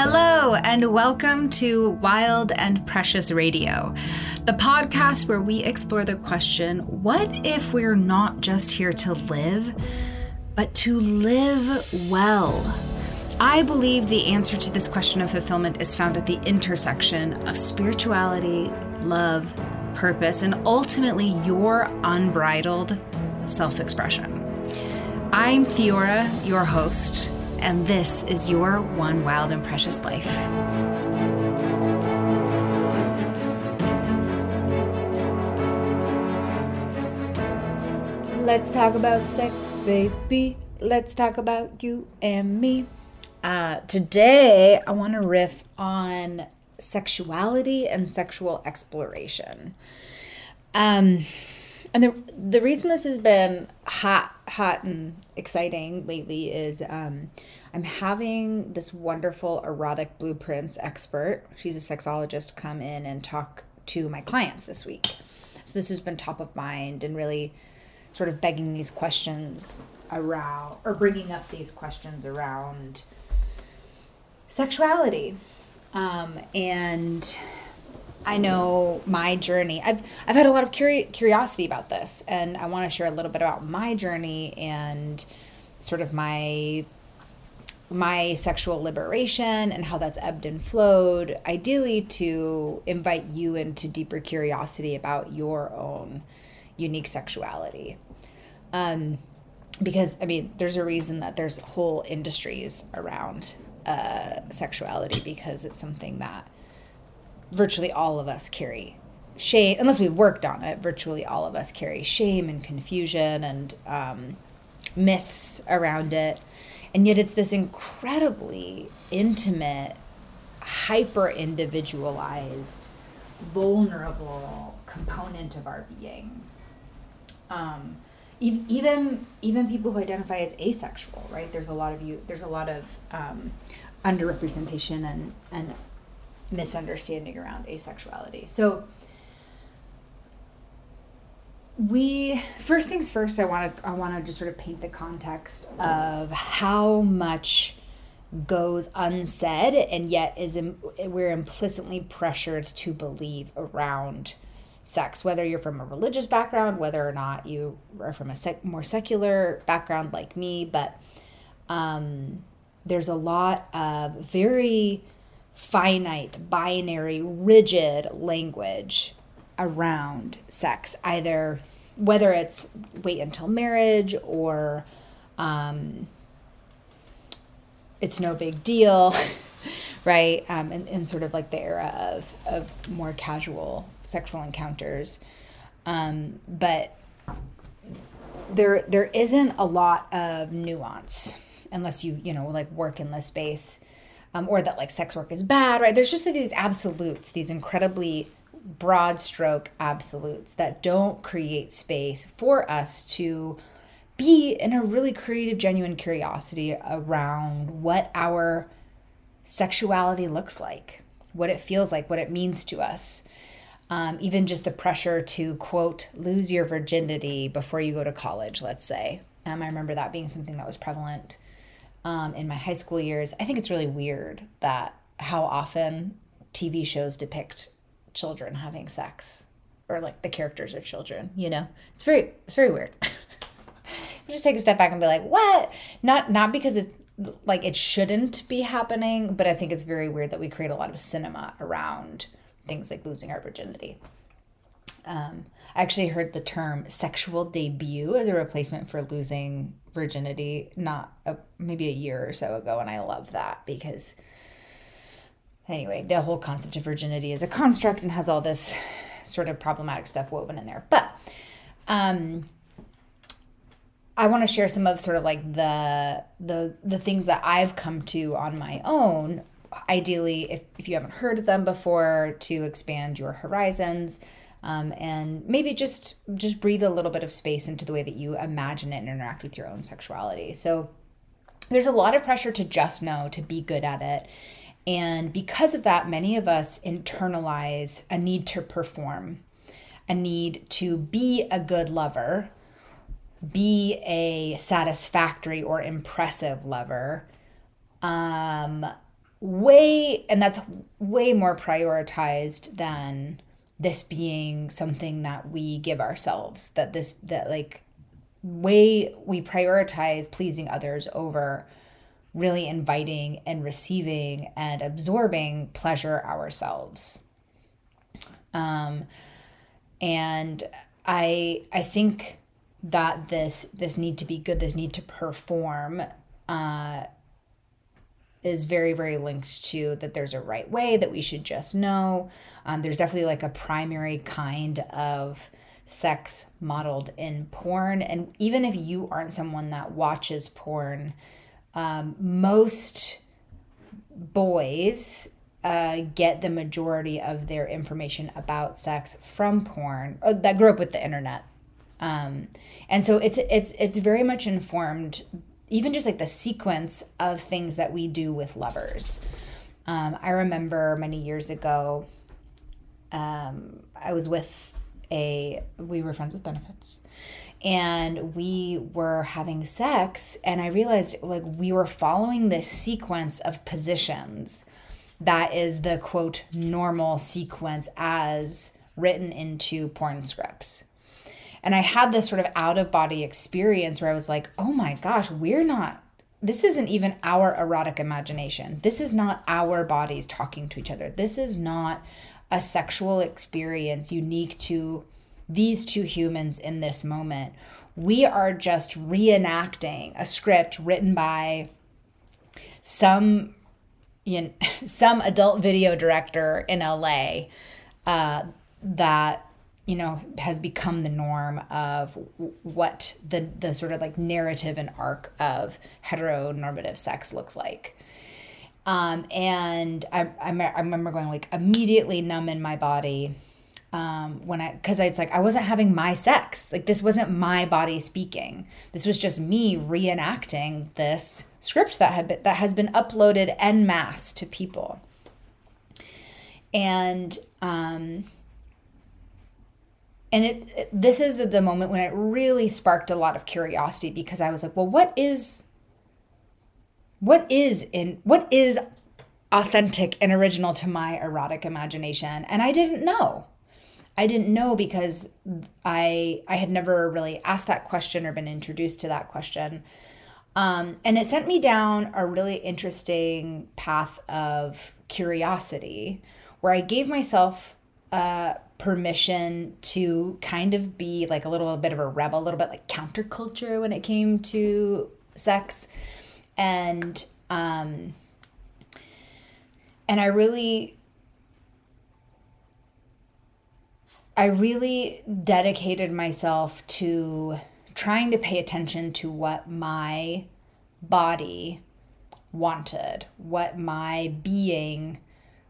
Hello, and welcome to Wild and Precious Radio, the podcast where we explore the question what if we're not just here to live, but to live well? I believe the answer to this question of fulfillment is found at the intersection of spirituality, love, purpose, and ultimately your unbridled self expression. I'm Theora, your host, and this is your One Wild and Precious Life. Let's talk about sex, baby. Let's talk about you and me. Uh, today, I want to riff on sexuality and sexual exploration. Um, and the the reason this has been hot, hot and exciting lately is um, I'm having this wonderful erotic blueprints expert. She's a sexologist. Come in and talk to my clients this week. So this has been top of mind and really sort of begging these questions around or bringing up these questions around sexuality um, and I know my journey. I've I've had a lot of curi- curiosity about this, and I want to share a little bit about my journey and sort of my my sexual liberation and how that's ebbed and flowed. Ideally, to invite you into deeper curiosity about your own unique sexuality. Um, because I mean, there's a reason that there's whole industries around uh, sexuality because it's something that virtually all of us carry shame unless we've worked on it virtually all of us carry shame and confusion and um, myths around it. And yet it's this incredibly intimate hyper individualized vulnerable component of our being. Um, even even people who identify as asexual right? There's a lot of you there's a lot of um, underrepresentation and and misunderstanding around asexuality. So we first things first I want to I want to just sort of paint the context of how much goes unsaid and yet is Im- we're implicitly pressured to believe around sex whether you're from a religious background whether or not you are from a sec- more secular background like me but um, there's a lot of very finite, binary, rigid language around sex, either whether it's wait until marriage or um, it's no big deal, right? Um, in, in sort of like the era of, of more casual sexual encounters. Um, but there there isn't a lot of nuance unless you you know like work in this space um, or that like sex work is bad, right? There's just these absolutes, these incredibly broad stroke absolutes that don't create space for us to be in a really creative, genuine curiosity around what our sexuality looks like, what it feels like, what it means to us. Um, even just the pressure to quote lose your virginity before you go to college let's say um, i remember that being something that was prevalent um, in my high school years. I think it's really weird that how often TV shows depict children having sex or like the characters are children, you know? It's very it's very weird. just take a step back and be like, "What?" Not not because it like it shouldn't be happening, but I think it's very weird that we create a lot of cinema around things like losing our virginity. Um, I actually heard the term sexual debut as a replacement for losing virginity not a, maybe a year or so ago, and I love that because anyway, the whole concept of virginity is a construct and has all this sort of problematic stuff woven in there. But um, I want to share some of sort of like the the the things that I've come to on my own. Ideally, if, if you haven't heard of them before, to expand your horizons um, and maybe just just breathe a little bit of space into the way that you imagine it and interact with your own sexuality. So there's a lot of pressure to just know to be good at it. And because of that many of us internalize a need to perform a need to be a good lover be a satisfactory or impressive lover um way, and that's way more prioritized than this being something that we give ourselves. That this, that like, way we prioritize pleasing others over really inviting and receiving and absorbing pleasure ourselves. Um, and I I think that this this need to be good, this need to perform, uh, is very very linked to that there's a right way that we should just know. Um, there's definitely like a primary kind of sex modeled in porn, and even if you aren't someone that watches porn, um, most boys uh, get the majority of their information about sex from porn uh, that grew up with the internet. Um, and so it's it's it's very much informed, even just like the sequence of things that we do with lovers. Um, I remember many years ago, um, I was with a we were friends with benefits, and we were having sex, and I realized like we were following this sequence of positions that is the quote normal sequence as written into porn scripts. And I had this sort of out of body experience where I was like, oh my gosh, we're not, this isn't even our erotic imagination. This is not our bodies talking to each other. This is not a sexual experience unique to these two humans in this moment. We are just reenacting a script written by some you know, some adult video director in LA uh, that you know has become the norm of what the the sort of like narrative and arc of heteronormative sex looks like. Um, and I, I, I remember going like immediately numb in my body um, when I, cause it's like I wasn't having my sex. Like this wasn't my body speaking. This was just me reenacting this script that had been, that has been uploaded en masse to people. And um, and it, it this is the moment when it really sparked a lot of curiosity because I was like, well, what is what is in what is authentic and original to my erotic imagination? And I didn't know. I didn't know because I I had never really asked that question or been introduced to that question. Um, and it sent me down a really interesting path of curiosity where I gave myself uh, permission to kind of be like a little bit of a rebel, a little bit like counterculture when it came to sex. And um, and I really I really dedicated myself to trying to pay attention to what my body wanted, what my being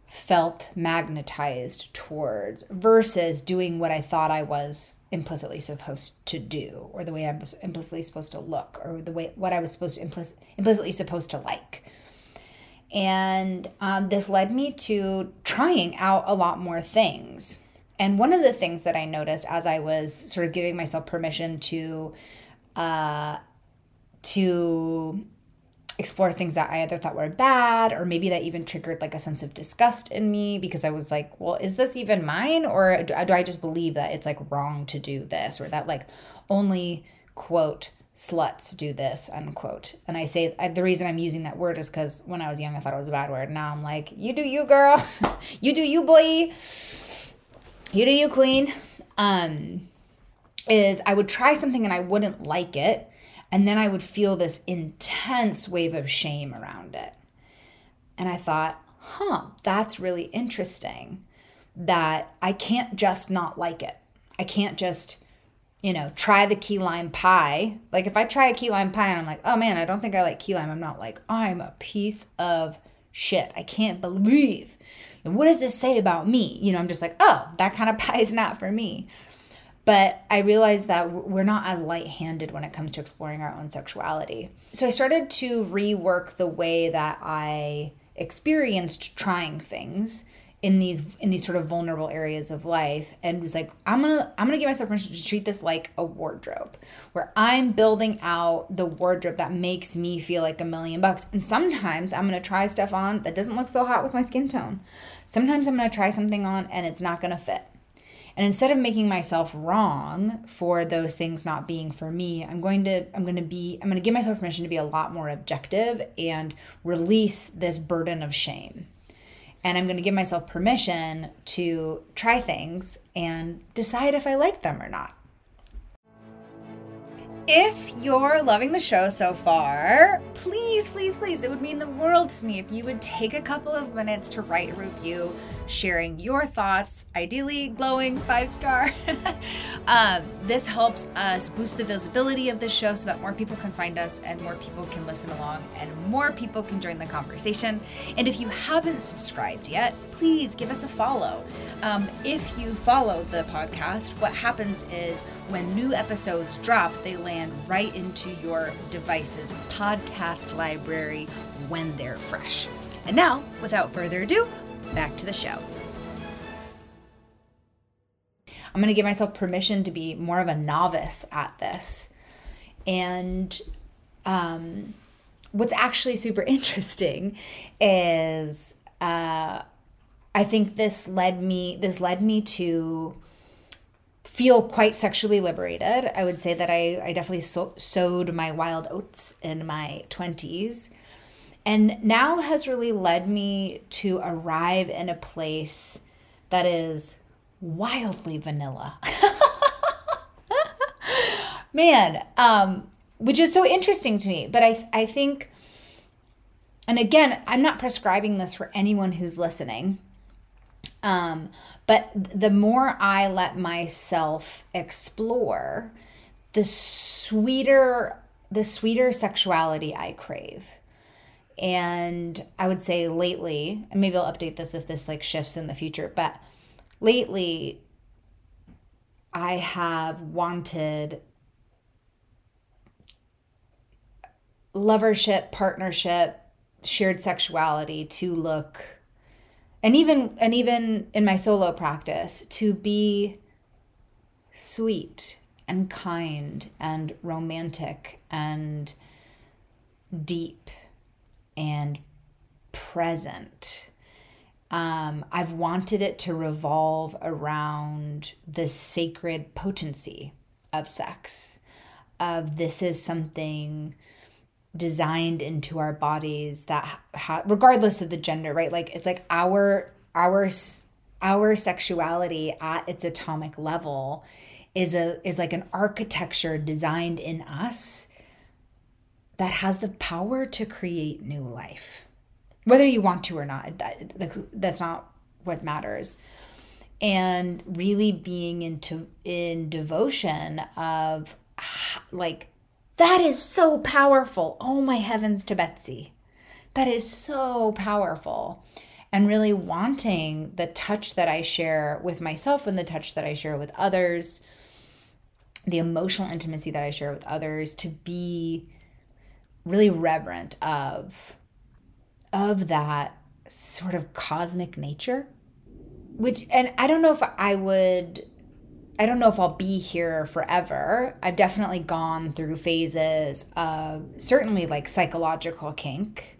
felt magnetized towards versus doing what I thought I was implicitly supposed to do or the way I was implicitly supposed to look or the way what I was supposed to implicit, implicitly supposed to like. And um, this led me to trying out a lot more things and one of the things that I noticed as I was sort of giving myself permission to uh, to explore things that I either thought were bad or maybe that even triggered like a sense of disgust in me because I was like, well, is this even mine? Or do, I just believe that it's like wrong to do this or that like only quote sluts do this unquote. And i say I, the reason i'm using that word is because when i was young i thought it was a bad word. Now i'm like you do you girl. You do you boy. You do you, queen. Um, is I would try something and I wouldn't like it. And then I would feel this intense wave of shame around it. And I thought, huh, that's really interesting that I can't just not like it. I can't just, you know, try the key lime pie. Like if I try a key lime pie and I'm like, oh man, I don't think I like key lime, I'm not like, I'm a piece of shit. I can't believe what does this say about me? You know, I'm just like, oh, that kind of pie is not for me. But I realized that we're not as light handed when it comes to exploring our own sexuality. So I started to rework the way that I experienced trying things in these in these sort of vulnerable areas of life and was like i'm gonna i'm gonna give myself permission to treat this like a wardrobe where i'm building out the wardrobe that makes me feel like a million bucks. And sometimes i'm gonna try stuff on that doesn't look so hot with my skin tone. Sometimes i'm gonna try something on and it's not gonna fit and instead of making myself wrong for those things not being for me, I'm going to I'm going to be I'm going to give myself permission to be a lot more objective and release this burden of shame. And I'm going to give myself permission to try things and decide if I like them or not. If you're loving the show so far, please, please, please, it would mean the world to me if you would take a couple of minutes to write a review sharing your thoughts, ideally glowing five star. um, this helps us boost the visibility of the show so that more people can find us and more people can listen along and more people can join the conversation. And if you haven't subscribed yet, please give us a follow. Um, if you follow the podcast, what happens is when new episodes drop, they land right into your device's podcast library when they're fresh. And now, without further ado, back to the show. I'm going to give myself permission to be more of a novice at this. And um, what's actually super interesting is uh, I think this led me this led me to feel quite sexually liberated. I would say that I, I definitely so- sowed my wild oats in my 20s. And now has really led me to arrive in a place that is wildly vanilla. Man, um, which is so interesting to me. But I, I think, and again, I'm not prescribing this for anyone who's listening. Um, but the more I let myself explore, the sweeter the sweeter sexuality I crave. And I would say lately, and maybe I'll update this if this like shifts in the future, but lately I have wanted lovership, partnership, shared sexuality to look and even and even in my solo practice to be sweet and kind and romantic and deep and present um, I've wanted it to revolve around the sacred potency of sex. Of this is something designed into our bodies that ha- regardless of the gender right like it's like our our our sexuality at its atomic level is a is like an architecture designed in us that has the power to create new life whether you want to or not that, that's not what matters and really being into in devotion of like that is so powerful. Oh my heavens to Betsy. That is so powerful. And really wanting the touch that I share with myself and the touch that I share with others, the emotional intimacy that I share with others to be really reverent of of that sort of cosmic nature which and I don't know if I would I don't know if I'll be here forever. I've definitely gone through phases of certainly like psychological kink.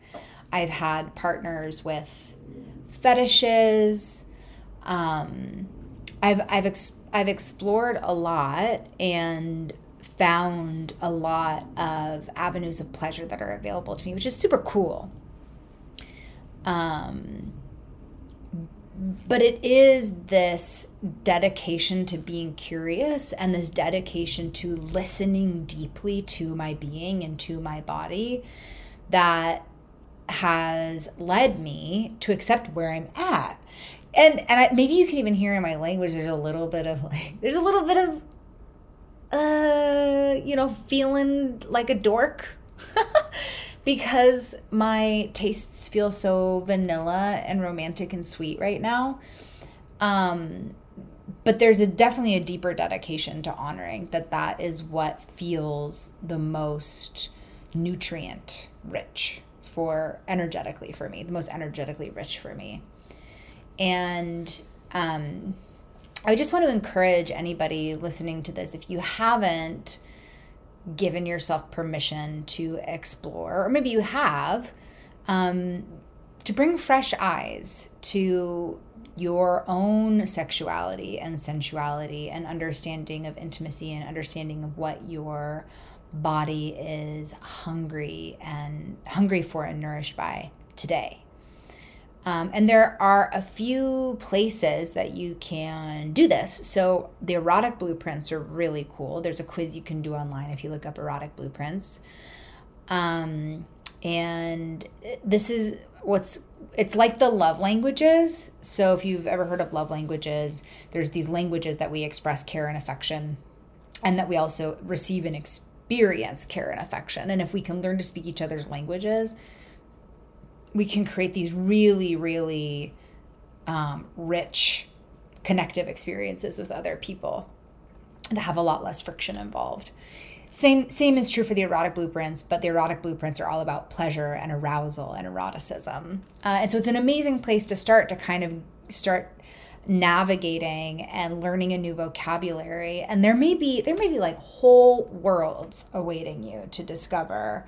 I've had partners with fetishes. Um, I've I've ex- I've explored a lot and found a lot of avenues of pleasure that are available to me, which is super cool. Um, but it is this dedication to being curious and this dedication to listening deeply to my being and to my body that has led me to accept where I'm at. And and I, maybe you can even hear in my language there's a little bit of like there's a little bit of uh you know feeling like a dork because my tastes feel so vanilla and romantic and sweet right now. Um, but there's a definitely a deeper dedication to honoring that that is what feels the most nutrient rich for energetically for me, the most energetically rich for me. and um, I just want to encourage anybody listening to this if you haven't given yourself permission to explore, or maybe you have, um, to bring fresh eyes to your own sexuality and sensuality and understanding of intimacy and understanding of what your body is hungry and hungry for and nourished by today. Um, and there are a few places that you can do this. So the erotic blueprints are really cool. There's a quiz you can do online if you look up erotic blueprints. Um, and this is what's it's like the love languages. So if you've ever heard of love languages, there's these languages that we express care and affection and that we also receive and experience care and affection. And if we can learn to speak each other's languages, we can create these really, really um, rich connective experiences with other people that have a lot less friction involved. Same same is true for the erotic blueprints, but the erotic blueprints are all about pleasure and arousal and eroticism. Uh, and so it's an amazing place to start to kind of start navigating and learning a new vocabulary and there may be there may be like whole worlds awaiting you to discover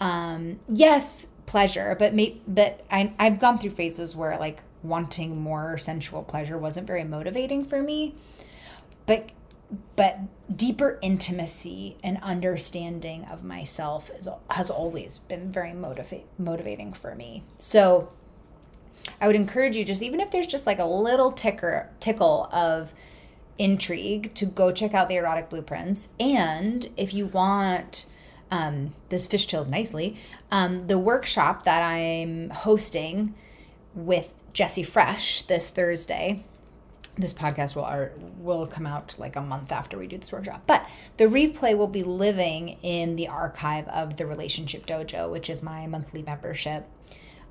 um yes pleasure but me but I, i've gone through phases where like wanting more sensual pleasure wasn't very motivating for me but but deeper intimacy and understanding of myself is, has always been very motivate, motivating for me. So I would encourage you just even if there's just like a little ticker tickle of intrigue to go check out the erotic blueprints and if you want um, this fishtails nicely um, the workshop that i'm hosting with Jesse Fresh this thursday this podcast will are, will come out like a month after we do this workshop. But the replay will be living in the archive of the Relationship Dojo, which is my monthly membership.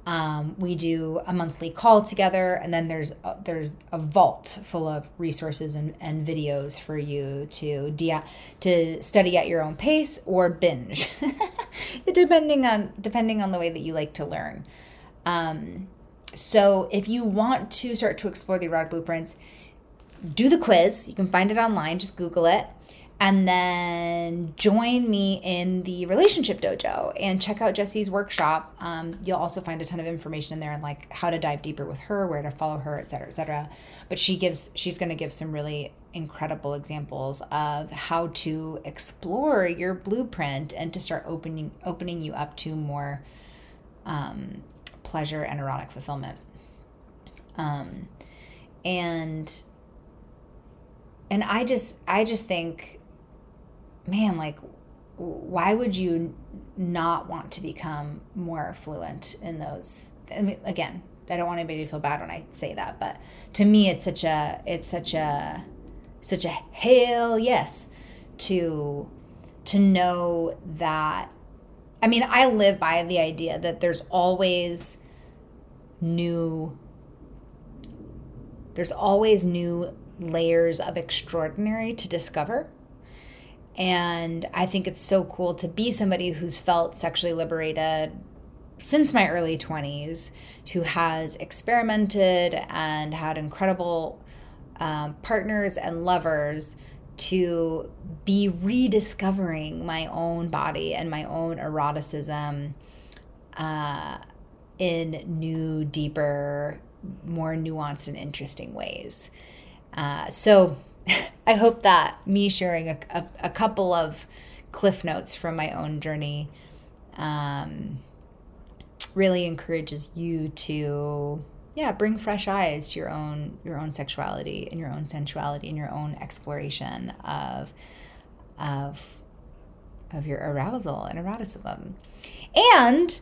Um, we do a monthly call together, and then there's a, there's a vault full of resources and, and videos for you to de- to study at your own pace or binge, depending on depending on the way that you like to learn. Um, so if you want to start to explore the erotic blueprints, do the quiz. You can find it online, just Google it. And then join me in the relationship dojo and check out Jesse's workshop. Um, you'll also find a ton of information in there and like how to dive deeper with her, where to follow her, et cetera, et cetera. But she gives, she's going to give some really incredible examples of how to explore your blueprint and to start opening opening you up to more um, pleasure and erotic fulfillment. Um, and and I just I just think, man, like, why would you not want to become more fluent in those? I mean, again, I don't want anybody to feel bad when I say that, but to me, it's such a it's such a such a hell yes to to know that I mean, I live by the idea that there's always new there's always new layers of extraordinary to discover. And I think it's so cool to be somebody who's felt sexually liberated since my early 20s, who has experimented and had incredible um, partners and lovers to be rediscovering my own body and my own eroticism uh, in new, deeper, more nuanced and interesting ways. Uh, so I hope that me sharing a, a, a, couple of cliff notes from my own journey um, really encourages you to yeah bring fresh eyes to your own your own sexuality and your own sensuality and your own exploration of of of your arousal and eroticism. And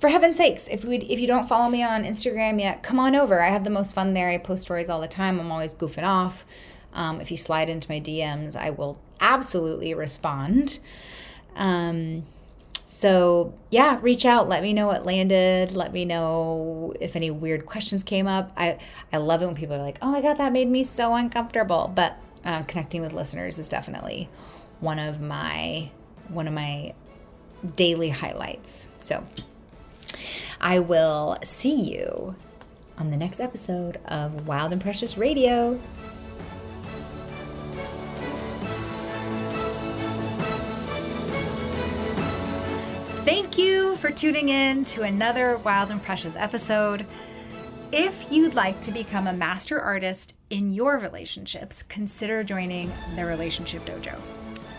for heaven's sakes if we if you don't follow me on instagram yet come on over. I have the most fun there. I post stories all the time. I'm always goofing off um, if you slide into my dms i will absolutely respond. Um, so yeah reach out. Let me know what landed. Let me know if any weird questions came up. I i love it when people are like oh my god that made me so uncomfortable. But uh, connecting with listeners is definitely one of my one of my daily highlights. So i will see you on the next episode of Wild and Precious Radio. Thank you for tuning in to another Wild and Precious episode. If you'd like to become a master artist in your relationships, consider joining the Relationship Dojo.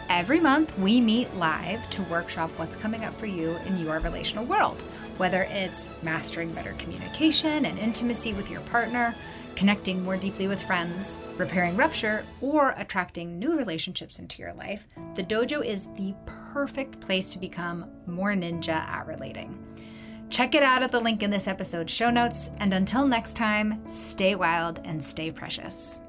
Every month, we meet live to workshop what's coming up for you in your relational world, whether it's mastering better communication and intimacy with your partner, connecting more deeply with friends, repairing rupture, or attracting new relationships into your life. The dojo is the perfect place to become more ninja at relating. Check it out at the link in this episode's show notes. And until next time, stay wild and stay precious.